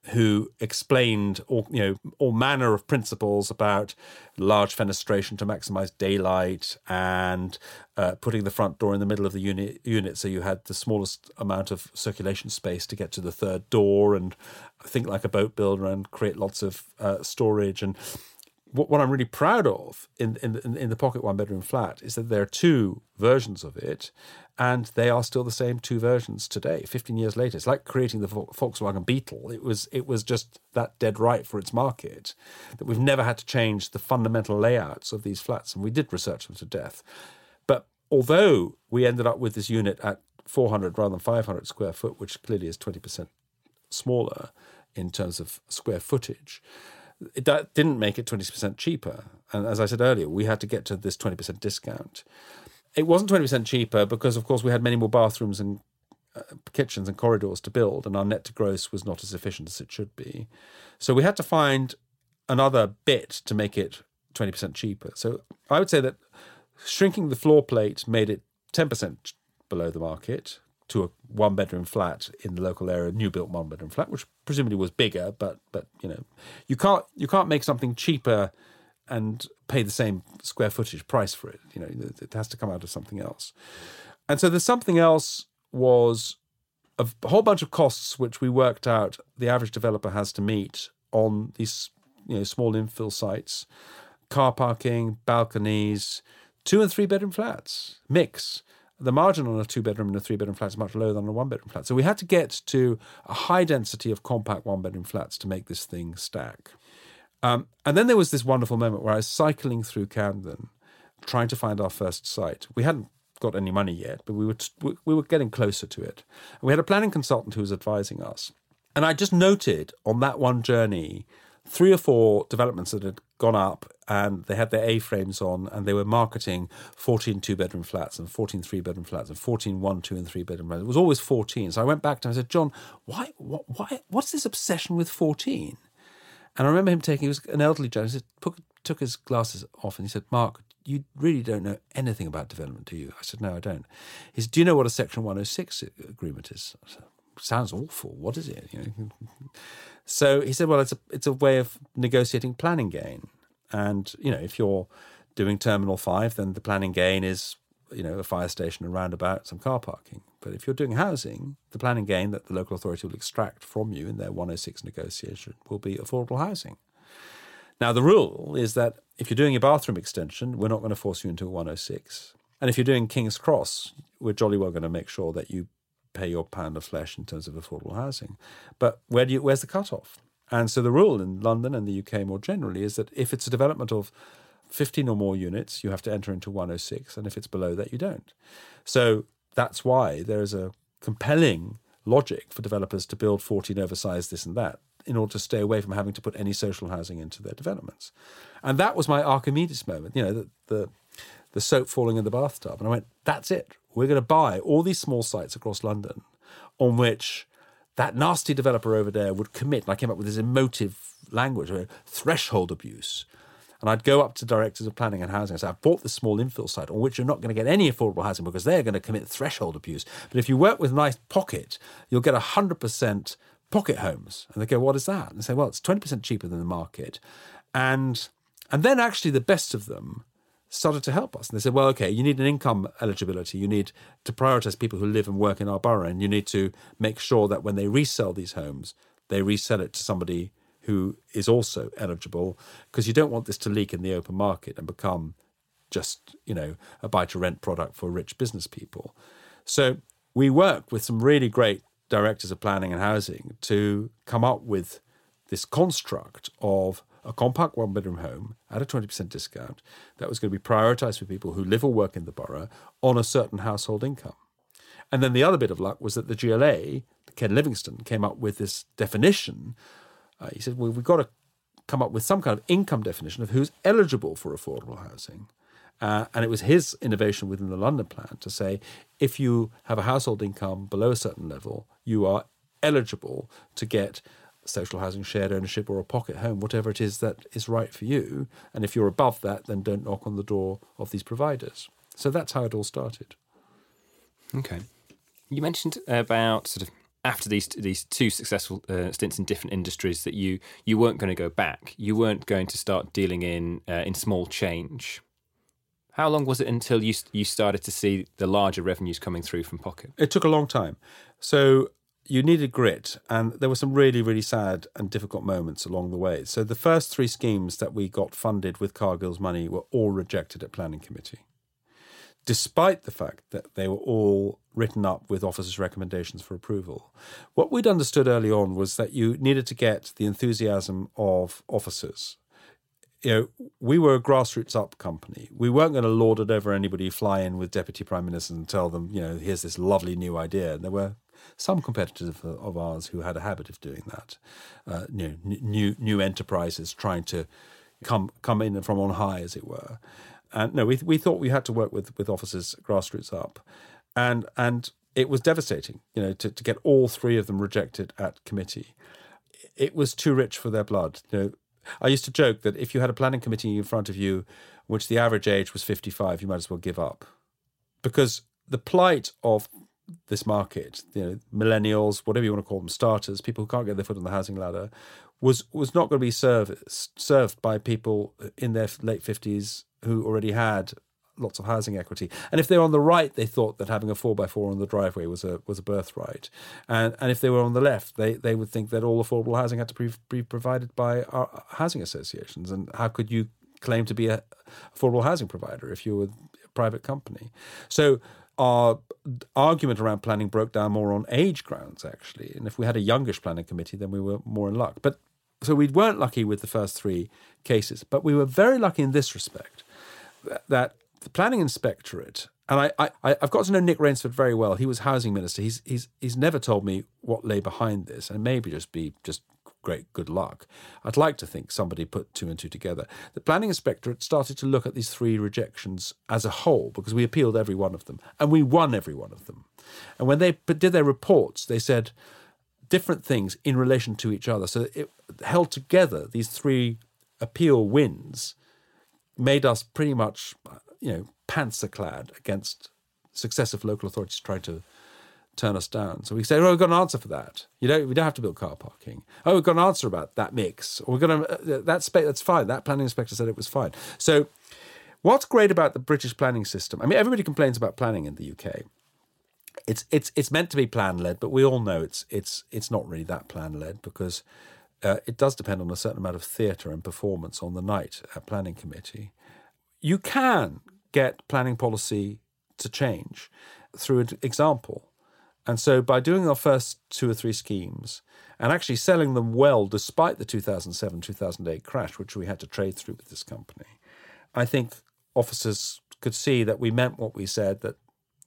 who explained all you know all manner of principles about large fenestration to maximize daylight and uh, putting the front door in the middle of the unit unit so you had the smallest amount of circulation space to get to the third door and think like a boat builder and create lots of uh, storage. And what, what I'm really proud of in, in in the pocket one bedroom flat is that there are two versions of it, and they are still the same two versions today. Fifteen years later, it's like creating the Volkswagen Beetle. It was it was just that dead right for its market that we've never had to change the fundamental layouts of these flats, and we did research them to death. But although we ended up with this unit at 400 rather than 500 square foot, which clearly is 20% smaller in terms of square footage that didn't make it 20% cheaper. And as I said earlier, we had to get to this 20% discount. It wasn't 20% cheaper because, of course, we had many more bathrooms and uh, kitchens and corridors to build, and our net to gross was not as efficient as it should be. So we had to find another bit to make it 20% cheaper. So I would say that shrinking the floor plate made it 10% below the market to a one bedroom flat in the local area, new built one bedroom flat, which presumably was bigger, but but you know, you can't you can't make something cheaper and pay the same square footage price for it. You know, it has to come out of something else. And so there's something else was a whole bunch of costs which we worked out the average developer has to meet on these you know small infill sites, car parking, balconies, two and three bedroom flats, mix the margin on a two bedroom and a three bedroom flat is much lower than a one bedroom flat. So we had to get to a high density of compact one bedroom flats to make this thing stack. Um, and then there was this wonderful moment where I was cycling through Camden, trying to find our first site. We hadn't got any money yet, but we were t- we were getting closer to it. And we had a planning consultant who was advising us, and I just noted on that one journey three or four developments that had gone up and they had their A frames on and they were marketing 14 two bedroom flats and 14 three bedroom flats and 14 one, two, and three bedroom flats. It was always 14. So I went back to him and I said, John, why, why, what's this obsession with 14? And I remember him taking, he was an elderly gentleman, he said, took his glasses off and he said, Mark, you really don't know anything about development, do you? I said, no, I don't. He said, do you know what a Section 106 agreement is? Said, Sounds awful. What is it? You know? So he said, well, it's a it's a way of negotiating planning gain, and you know, if you're doing Terminal Five, then the planning gain is you know a fire station, a roundabout, some car parking. But if you're doing housing, the planning gain that the local authority will extract from you in their 106 negotiation will be affordable housing. Now, the rule is that if you're doing a bathroom extension, we're not going to force you into a 106. And if you're doing King's Cross, we're jolly well going to make sure that you pay your pound of flesh in terms of affordable housing. But where do you, where's the cutoff? And so the rule in London and the UK more generally is that if it's a development of 15 or more units, you have to enter into 106, and if it's below that, you don't. So that's why there is a compelling logic for developers to build 14 oversized this and that in order to stay away from having to put any social housing into their developments. And that was my Archimedes moment, you know, the, the, the soap falling in the bathtub. And I went, that's it. We're going to buy all these small sites across London on which that nasty developer over there would commit. And I came up with this emotive language, threshold abuse. And I'd go up to directors of planning and housing and say, I've bought this small infill site on which you're not going to get any affordable housing because they're going to commit threshold abuse. But if you work with nice pocket, you'll get 100% pocket homes. And they go, what is that? And they say, well, it's 20% cheaper than the market. And and then actually the best of them started to help us. And they said, well, okay, you need an income eligibility. You need to prioritize people who live and work in our borough. And you need to make sure that when they resell these homes, they resell it to somebody who is also eligible because you don't want this to leak in the open market and become just, you know, a buy to rent product for rich business people. So we worked with some really great directors of planning and housing to come up with this construct of a compact one bedroom home at a 20% discount that was going to be prioritized for people who live or work in the borough on a certain household income. And then the other bit of luck was that the GLA, Ken Livingstone, came up with this definition. Uh, he said, well, we've got to come up with some kind of income definition of who's eligible for affordable housing. Uh, and it was his innovation within the London plan to say if you have a household income below a certain level, you are eligible to get social housing, shared ownership, or a pocket home, whatever it is that is right for you. And if you're above that, then don't knock on the door of these providers. So that's how it all started. Okay. You mentioned about sort of after these these two successful uh, stints in different industries that you you weren't going to go back. You weren't going to start dealing in uh, in small change. How long was it until you you started to see the larger revenues coming through from Pocket? It took a long time. So you needed grit, and there were some really, really sad and difficult moments along the way. So the first three schemes that we got funded with Cargill's money were all rejected at planning committee, despite the fact that they were all written up with officers' recommendations for approval. What we'd understood early on was that you needed to get the enthusiasm of officers you know, we were a grassroots up company. We weren't going to lord it over anybody, fly in with deputy prime ministers and tell them, you know, here's this lovely new idea. And there were some competitors of ours who had a habit of doing that. Uh, you know, new new enterprises trying to come come in from on high, as it were. And no, we we thought we had to work with with officers grassroots up, and and it was devastating. You know, to to get all three of them rejected at committee. It was too rich for their blood. You know, I used to joke that if you had a planning committee in front of you, which the average age was 55, you might as well give up. Because the plight of this market, you know, millennials, whatever you want to call them, starters, people who can't get their foot on the housing ladder, was was not going to be served served by people in their late fifties who already had lots of housing equity. And if they were on the right, they thought that having a four by four on the driveway was a was a birthright. And and if they were on the left, they they would think that all affordable housing had to be, be provided by our housing associations. And how could you claim to be a affordable housing provider if you were a private company? So our argument around planning broke down more on age grounds, actually. And if we had a youngish planning committee, then we were more in luck. But so we weren't lucky with the first three cases, but we were very lucky in this respect that the planning inspectorate, and I, I, I've got to know Nick Raynsford very well. He was housing minister. He's, he's, he's never told me what lay behind this, and maybe just be just great good luck. I'd like to think somebody put two and two together. The planning inspectorate started to look at these three rejections as a whole because we appealed every one of them and we won every one of them. And when they did their reports, they said different things in relation to each other. So it held together these three appeal wins made us pretty much, you know, panzer clad against successive local authorities trying to turn us down. So we say, oh, we've got an answer for that. You don't, we don't have to build car parking. Oh, we've got an answer about that mix. Or we're going to, uh, that space, that's fine. That planning inspector said it was fine. So what's great about the British planning system? I mean, everybody complains about planning in the UK. It's it's it's meant to be plan led, but we all know it's it's it's not really that plan led because uh, it does depend on a certain amount of theatre and performance on the night at planning committee. You can get planning policy to change through an example. And so by doing our first two or three schemes and actually selling them well despite the 2007 2008 crash, which we had to trade through with this company, I think officers could see that we meant what we said, that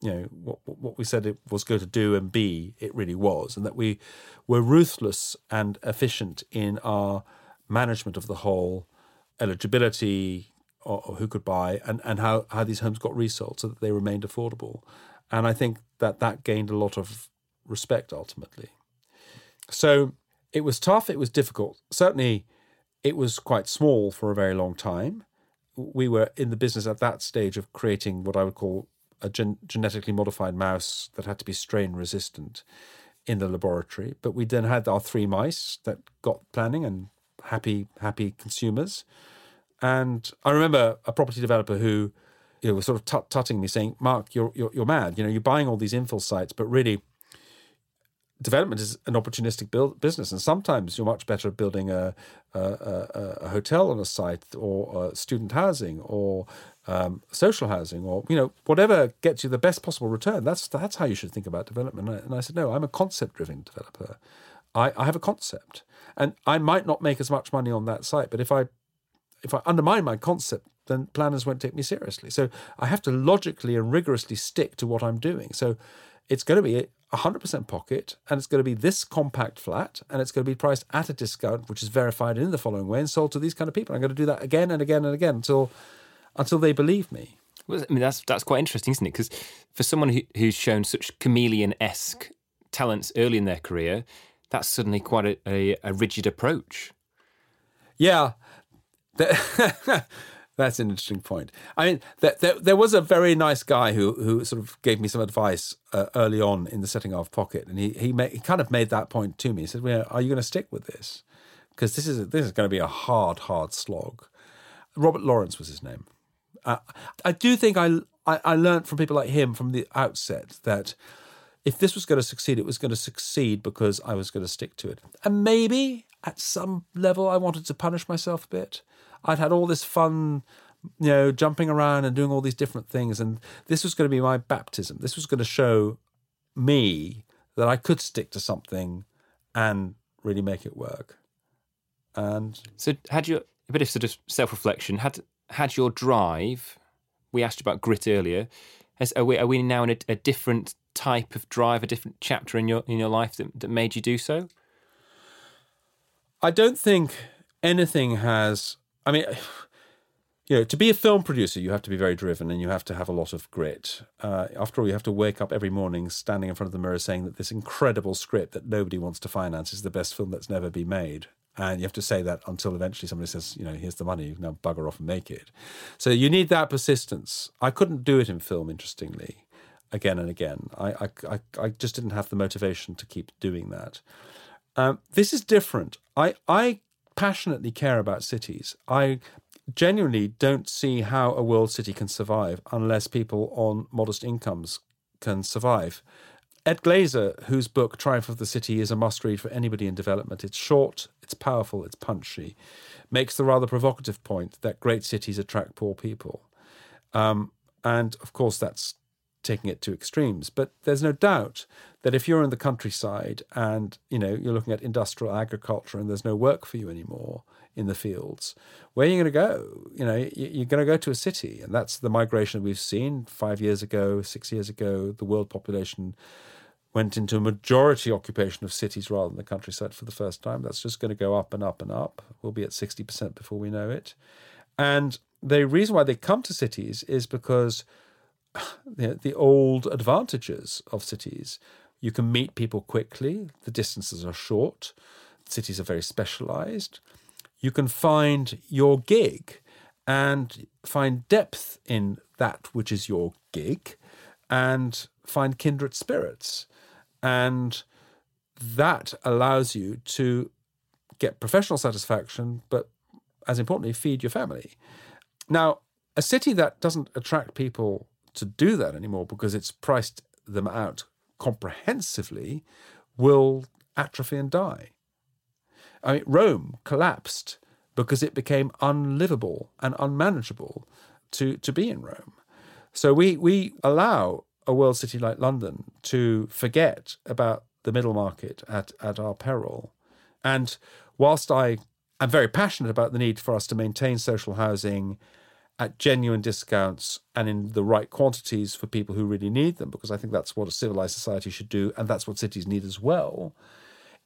you know what what we said it was going to do and be it really was and that we were ruthless and efficient in our management of the whole eligibility or, or, who could buy and and how how these homes got resold so that they remained affordable and I think that that gained a lot of respect ultimately. So it was tough, it was difficult. Certainly, it was quite small for a very long time. We were in the business at that stage of creating what I would call a gen- genetically modified mouse that had to be strain resistant in the laboratory. But we then had our three mice that got planning and happy, happy consumers. And I remember a property developer who you know, was sort of tut tutting me, saying, "Mark, you're, you're you're mad. You know, you're buying all these infill sites, but really." Development is an opportunistic build, business, and sometimes you're much better at building a, a, a, a hotel on a site, or student housing, or um, social housing, or you know whatever gets you the best possible return. That's that's how you should think about development. And I, and I said, no, I'm a concept-driven developer. I, I have a concept, and I might not make as much money on that site, but if I if I undermine my concept, then planners won't take me seriously. So I have to logically and rigorously stick to what I'm doing. So it's going to be 100% pocket and it's going to be this compact flat and it's going to be priced at a discount, which is verified in the following way and sold to these kind of people. I'm going to do that again and again and again until until they believe me. Well, I mean, that's that's quite interesting, isn't it? Because for someone who, who's shown such chameleon esque talents early in their career, that's suddenly quite a, a, a rigid approach. Yeah, That's an interesting point. I mean, there, there, there, was a very nice guy who who sort of gave me some advice uh, early on in the setting of Pocket, and he he, he kind of made that point to me. He said, well, "Are you going to stick with this? Because this is this is going to be a hard, hard slog." Robert Lawrence was his name. Uh, I do think I, I I learned from people like him from the outset that if this was going to succeed, it was going to succeed because I was going to stick to it. And maybe at some level, I wanted to punish myself a bit. I'd had all this fun, you know, jumping around and doing all these different things. And this was going to be my baptism. This was going to show me that I could stick to something and really make it work. And so, had you a bit of sort of self reflection? Had had your drive? We asked you about grit earlier. Has, are, we, are we now in a, a different type of drive, a different chapter in your in your life that, that made you do so? I don't think anything has I mean, you know, to be a film producer, you have to be very driven and you have to have a lot of grit. Uh, after all, you have to wake up every morning standing in front of the mirror saying that this incredible script that nobody wants to finance is the best film that's never been made. And you have to say that until eventually somebody says, you know, here's the money, now bugger off and make it. So you need that persistence. I couldn't do it in film, interestingly, again and again. I, I, I just didn't have the motivation to keep doing that. Um, this is different. I, I passionately care about cities. I genuinely don't see how a world city can survive unless people on modest incomes can survive. Ed Glaeser, whose book Triumph of the City is a must read for anybody in development, it's short, it's powerful, it's punchy, makes the rather provocative point that great cities attract poor people. Um, and of course, that's taking it to extremes. But there's no doubt that if you're in the countryside and you know you're looking at industrial agriculture and there's no work for you anymore in the fields, where are you going to go? You know, you're going to go to a city, and that's the migration we've seen five years ago, six years ago. The world population went into a majority occupation of cities rather than the countryside for the first time. That's just going to go up and up and up. We'll be at 60% before we know it. And the reason why they come to cities is because the, the old advantages of cities. You can meet people quickly, the distances are short, cities are very specialized. You can find your gig and find depth in that which is your gig and find kindred spirits. And that allows you to get professional satisfaction, but as importantly, feed your family. Now, a city that doesn't attract people to do that anymore because it's priced them out comprehensively will atrophy and die. I mean, Rome collapsed because it became unlivable and unmanageable to, to be in Rome. So we, we allow a world city like London to forget about the middle market at, at our peril. And whilst I am very passionate about the need for us to maintain social housing at genuine discounts and in the right quantities for people who really need them, because I think that's what a civilized society should do, and that's what cities need as well.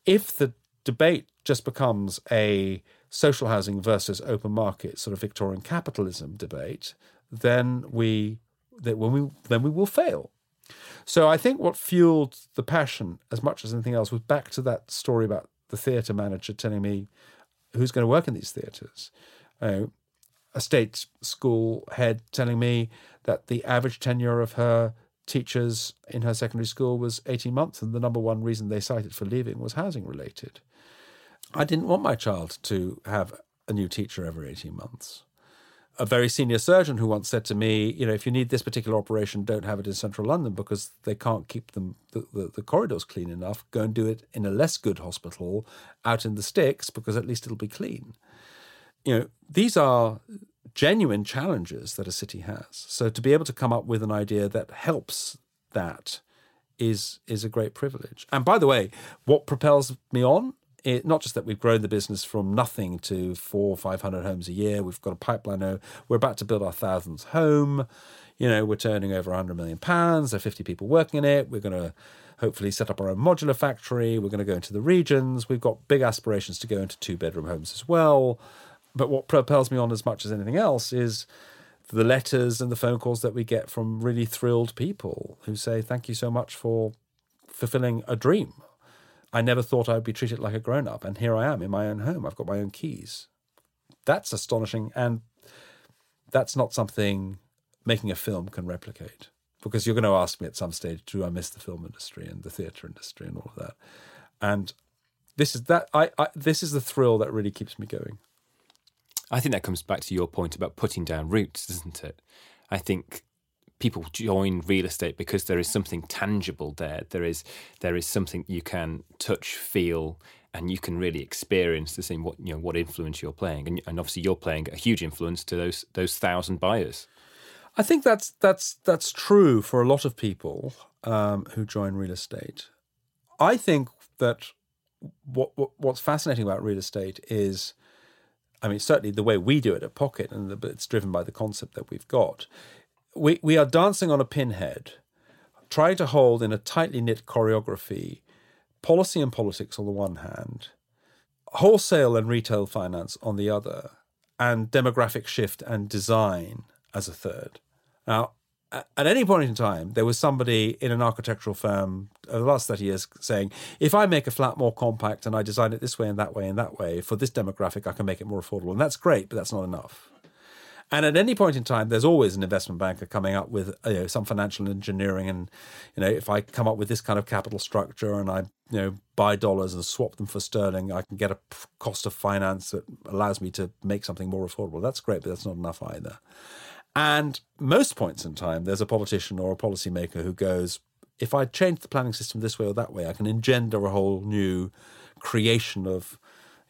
If the debate just becomes a social housing versus open market sort of Victorian capitalism debate, then we that when we then we will fail. So I think what fueled the passion as much as anything else was back to that story about the theatre manager telling me who's going to work in these theatres. Uh, a state school head telling me that the average tenure of her teachers in her secondary school was 18 months, and the number one reason they cited for leaving was housing related. I didn't want my child to have a new teacher every 18 months. A very senior surgeon who once said to me, you know, if you need this particular operation, don't have it in central London because they can't keep them the, the, the corridors clean enough. Go and do it in a less good hospital out in the sticks because at least it'll be clean you know, these are genuine challenges that a city has. So to be able to come up with an idea that helps that is is a great privilege. And by the way, what propels me on it, not just that we've grown the business from nothing to four, five hundred homes a year. We've got a pipeline now. We're about to build our thousandth home. You know, we're turning over hundred million pounds. There are fifty people working in it. We're going to hopefully set up our own modular factory. We're going to go into the regions. We've got big aspirations to go into two bedroom homes as well. But what propels me on as much as anything else is the letters and the phone calls that we get from really thrilled people who say, Thank you so much for fulfilling a dream. I never thought I'd be treated like a grown up, and here I am in my own home. I've got my own keys. That's astonishing and that's not something making a film can replicate. Because you're going to ask me at some stage, do I miss the film industry and the theatre industry and all of that? And this is that I, I this is the thrill that really keeps me going. I think that comes back to your point about putting down roots, doesn't it? I think people join real estate because there is something tangible there. There is there is something you can touch, feel, and you can really experience the same what you know what influence you're playing, and, and obviously you're playing a huge influence to those those thousand buyers. I think that's that's that's true for a lot of people um, who join real estate. I think that what, what what's fascinating about real estate is, I mean, certainly the way we do it at Pocket, and the, it's driven by the concept that we've got. We we are dancing on a pinhead, trying to hold in a tightly knit choreography, policy and politics on the one hand, wholesale and retail finance on the other, and demographic shift and design as a third. Now, at any point in time, there was somebody in an architectural firm over the last 30 years saying, if I make a flat more compact and I design it this way and that way and that way for this demographic, I can make it more affordable. And that's great, but that's not enough. And at any point in time, there's always an investment banker coming up with you know, some financial engineering. And, you know, if I come up with this kind of capital structure and I, you know, buy dollars and swap them for sterling, I can get a cost of finance that allows me to make something more affordable. That's great, but that's not enough either. And most points in time, there's a politician or a policymaker who goes, if I change the planning system this way or that way, I can engender a whole new creation of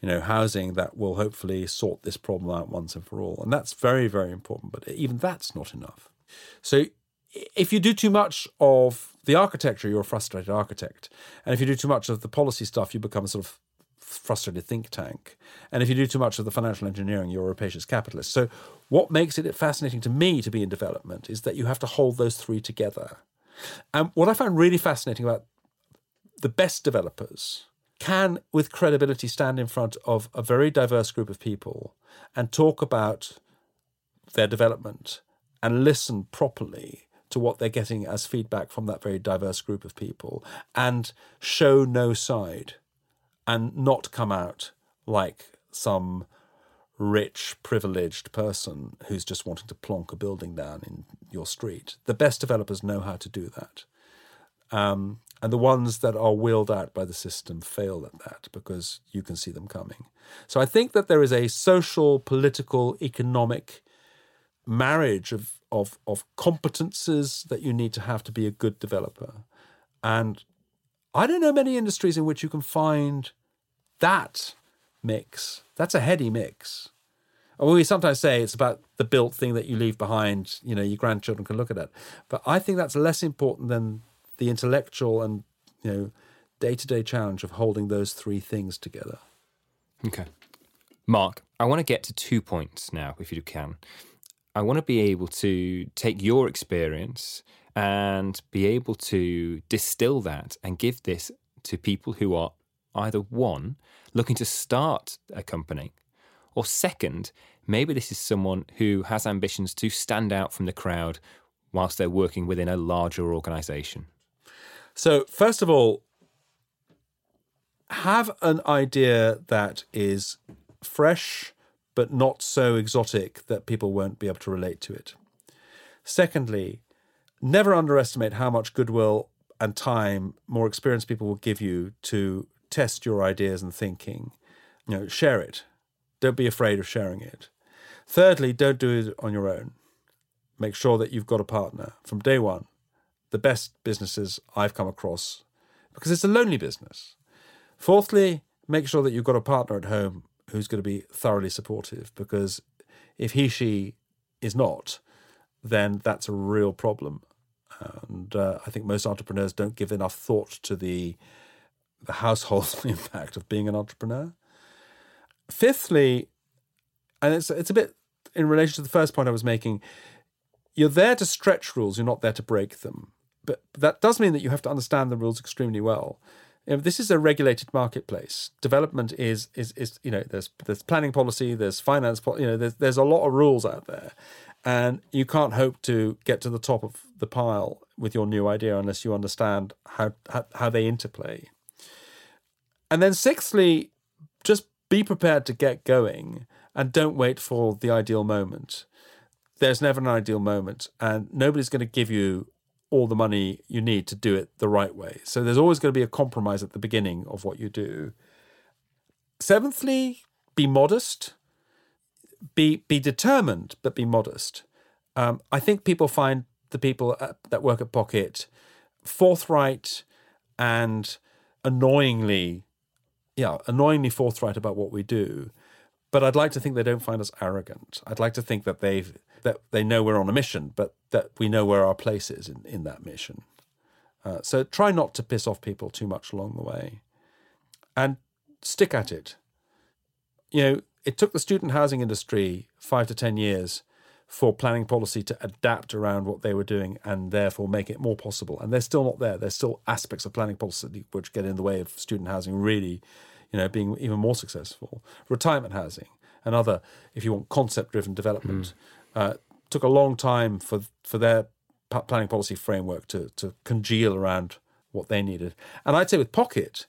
you know housing that will hopefully sort this problem out once and for all. And that's very very important but even that's not enough. So if you do too much of the architecture you're a frustrated architect. And if you do too much of the policy stuff you become a sort of frustrated think tank. And if you do too much of the financial engineering, you're a rapacious capitalist. So, what makes it fascinating to me to be in development is that you have to hold those three together. And what I find really fascinating about the best developers can, with credibility, stand in front of a very diverse group of people and talk about their development and listen properly to what they're getting as feedback from that very diverse group of people and show no side and not come out like some rich, privileged person who's just wanting to plonk a building down in your street. The best developers know how to do that. Um, and the ones that are wheeled out by the system fail at that because you can see them coming. So I think that there is a social, political, economic marriage of, of, of competences that you need to have to be a good developer. And I don't know many industries in which you can find that mix. That's a heady mix. We sometimes say it's about the built thing that you leave behind, you know, your grandchildren can look at it. But I think that's less important than the intellectual and, you know, day to day challenge of holding those three things together. Okay. Mark, I want to get to two points now, if you can. I want to be able to take your experience and be able to distill that and give this to people who are either one, looking to start a company, or second, maybe this is someone who has ambitions to stand out from the crowd whilst they're working within a larger organization? So, first of all, have an idea that is fresh but not so exotic that people won't be able to relate to it. Secondly, never underestimate how much goodwill and time more experienced people will give you to test your ideas and thinking. You know, share it. Don't be afraid of sharing it. Thirdly, don't do it on your own. Make sure that you've got a partner from day one. The best businesses I've come across, because it's a lonely business. Fourthly, make sure that you've got a partner at home who's going to be thoroughly supportive, because if he, she is not, then that's a real problem. And uh, I think most entrepreneurs don't give enough thought to the the household impact of being an entrepreneur. Fifthly, and it's it's a bit in relation to the first point I was making, you're there to stretch rules, you're not there to break them. But that does mean that you have to understand the rules extremely well. You know, this is a regulated marketplace. Development is is is you know there's there's planning policy, there's finance, you know there's there's a lot of rules out there, and you can't hope to get to the top of the pile with your new idea unless you understand how how, how they interplay. And then, sixthly, just be prepared to get going and don't wait for the ideal moment. there's never an ideal moment, and nobody's going to give you all the money you need to do it the right way. So there's always going to be a compromise at the beginning of what you do. Seventhly, be modest. Be be determined, but be modest. Um, I think people find the people at, that work at Pocket forthright and annoyingly, yeah, annoyingly forthright about what we do. But I'd like to think they don't find us arrogant. I'd like to think that they've that they know we're on a mission, but that we know where our place is in, in that mission. Uh, so try not to piss off people too much along the way, and stick at it. You know, it took the student housing industry five to ten years for planning policy to adapt around what they were doing and therefore make it more possible. And they're still not there. There's still aspects of planning policy which get in the way of student housing really, you know, being even more successful. Retirement housing, another, if you want, concept-driven development, mm. Uh, took a long time for for their planning policy framework to to congeal around what they needed. And I'd say with Pocket,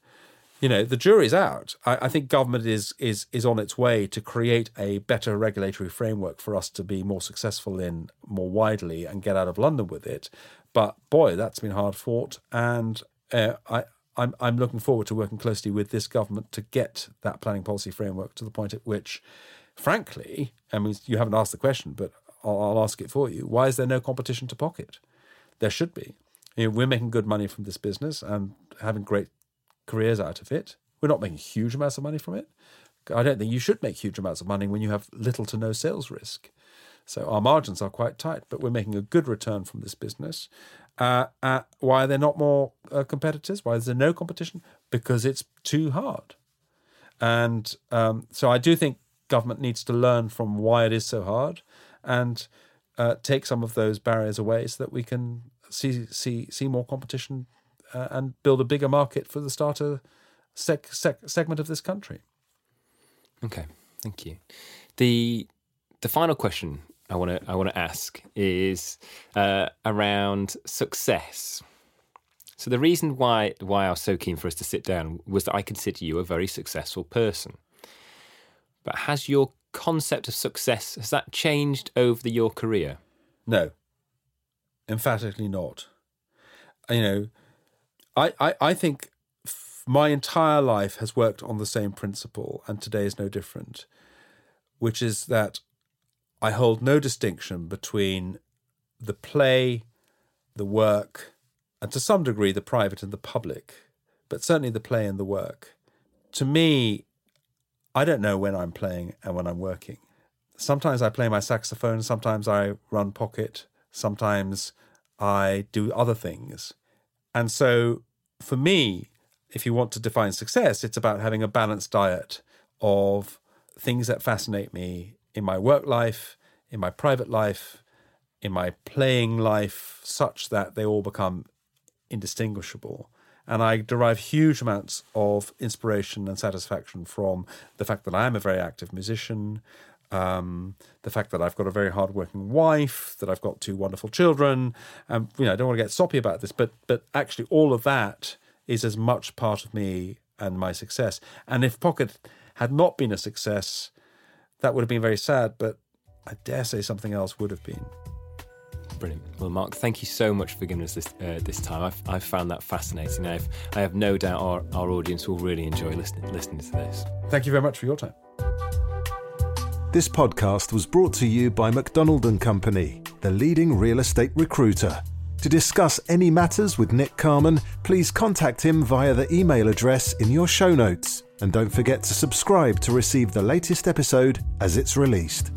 you know, the jury's out. I, I, think government is is is on its way to create a better regulatory framework for us to be more successful in more widely and get out of London with it. But boy, that's been hard fought, and uh, I. I'm I'm looking forward to working closely with this government to get that planning policy framework to the point at which, frankly, I mean, you haven't asked the question, but I'll, I'll ask it for you. Why is there no competition to pocket? There should be. You know, we're making good money from this business and having great careers out of it. We're not making huge amounts of money from it. I don't think you should make huge amounts of money when you have little to no sales risk. So our margins are quite tight, but we're making a good return from this business. Uh, uh, why are there not more uh, competitors? Why is there no competition? Because it's too hard. And um, so I do think government needs to learn from why it is so hard and uh, take some of those barriers away so that we can see see see more competition uh, and build a bigger market for the starter sec- sec- segment of this country. Okay, thank you. the The final question I want to I want to ask is uh, around success. So the reason why why I was so keen for us to sit down was that I consider you a very successful person. But has your concept of success has that changed over the, your career? No, emphatically not. You know, I, I, I think my entire life has worked on the same principle, and today is no different, which is that I hold no distinction between the play, the work, and to some degree the private and the public, but certainly the play and the work. To me, I don't know when I'm playing and when I'm working. Sometimes I play my saxophone, sometimes I run pocket, sometimes I do other things. And so for me, if you want to define success, it's about having a balanced diet of things that fascinate me in my work life, in my private life, in my playing life, such that they all become indistinguishable. And I derive huge amounts of inspiration and satisfaction from the fact that I am a very active musician, um, the fact that I've got a very hardworking wife, that I've got two wonderful children. Um, you know, I don't want to get soppy about this, but but actually, all of that is as much part of me and my success. And if Pocket had not been a success, that would have been very sad. But I dare say something else would have been. Brilliant. Well, Mark, thank you so much for giving us this uh, this time. I've, I've found that fascinating. I've, I have no doubt our, our audience will really enjoy listening listening to this. Thank you very much for your time. This podcast was brought to you by Macdonald and Company, the leading real estate recruiter. To discuss any matters with Nick Carman, please contact him via the email address in your show notes. And don't forget to subscribe to receive the latest episode as it's released.